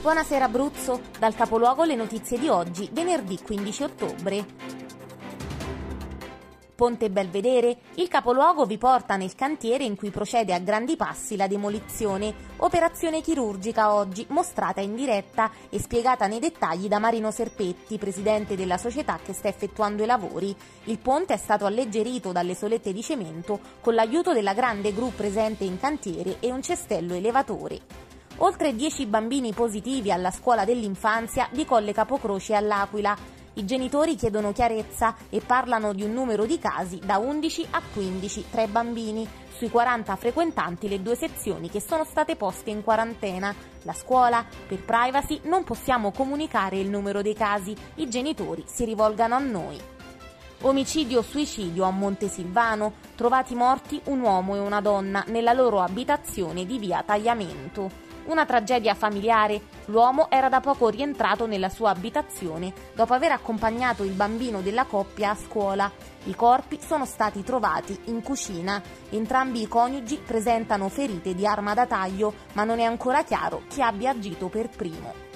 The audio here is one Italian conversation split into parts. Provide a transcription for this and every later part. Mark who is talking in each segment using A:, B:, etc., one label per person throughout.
A: Buonasera Abruzzo, dal capoluogo le notizie di oggi, venerdì 15 ottobre. Ponte Belvedere, il capoluogo vi porta nel cantiere in cui procede a grandi passi la demolizione, operazione chirurgica oggi mostrata in diretta e spiegata nei dettagli da Marino Serpetti, presidente della società che sta effettuando i lavori. Il ponte è stato alleggerito dalle solette di cemento con l'aiuto della grande gru presente in cantiere e un cestello elevatore. Oltre 10 bambini positivi alla scuola dell'infanzia di Colle Capocroce all'Aquila. I genitori chiedono chiarezza e parlano di un numero di casi da 11 a 15 tra i bambini, sui 40 frequentanti le due sezioni che sono state poste in quarantena. La scuola, per privacy, non possiamo comunicare il numero dei casi, i genitori si rivolgano a noi. Omicidio-suicidio a Montesilvano, trovati morti un uomo e una donna nella loro abitazione di via Tagliamento. Una tragedia familiare. L'uomo era da poco rientrato nella sua abitazione dopo aver accompagnato il bambino della coppia a scuola. I corpi sono stati trovati in cucina. Entrambi i coniugi presentano ferite di arma da taglio, ma non è ancora chiaro chi abbia agito per primo.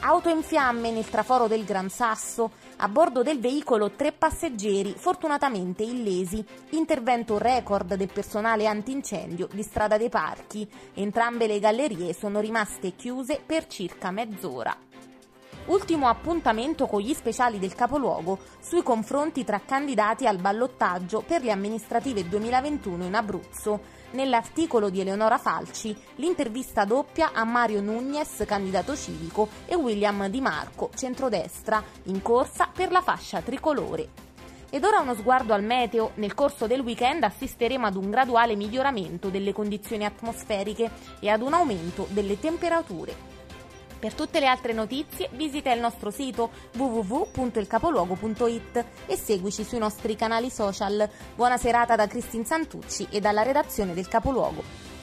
A: Auto in fiamme nel traforo del Gran Sasso. A bordo del veicolo tre passeggeri, fortunatamente illesi. Intervento record del personale antincendio di Strada dei Parchi. Entrambe le gallerie sono rimaste chiuse per circa mezz'ora. Ultimo appuntamento con gli speciali del capoluogo sui confronti tra candidati al ballottaggio per le amministrative 2021 in Abruzzo. Nell'articolo di Eleonora Falci, l'intervista doppia a Mario Nunez, candidato civico, e William Di Marco, centrodestra, in corsa per la fascia tricolore. Ed ora uno sguardo al meteo. Nel corso del weekend assisteremo ad un graduale miglioramento delle condizioni atmosferiche e ad un aumento delle temperature. Per tutte le altre notizie visita il nostro sito www.ilcapoluogo.it e seguici sui nostri canali social. Buona serata da Cristin Santucci e dalla redazione del Capoluogo.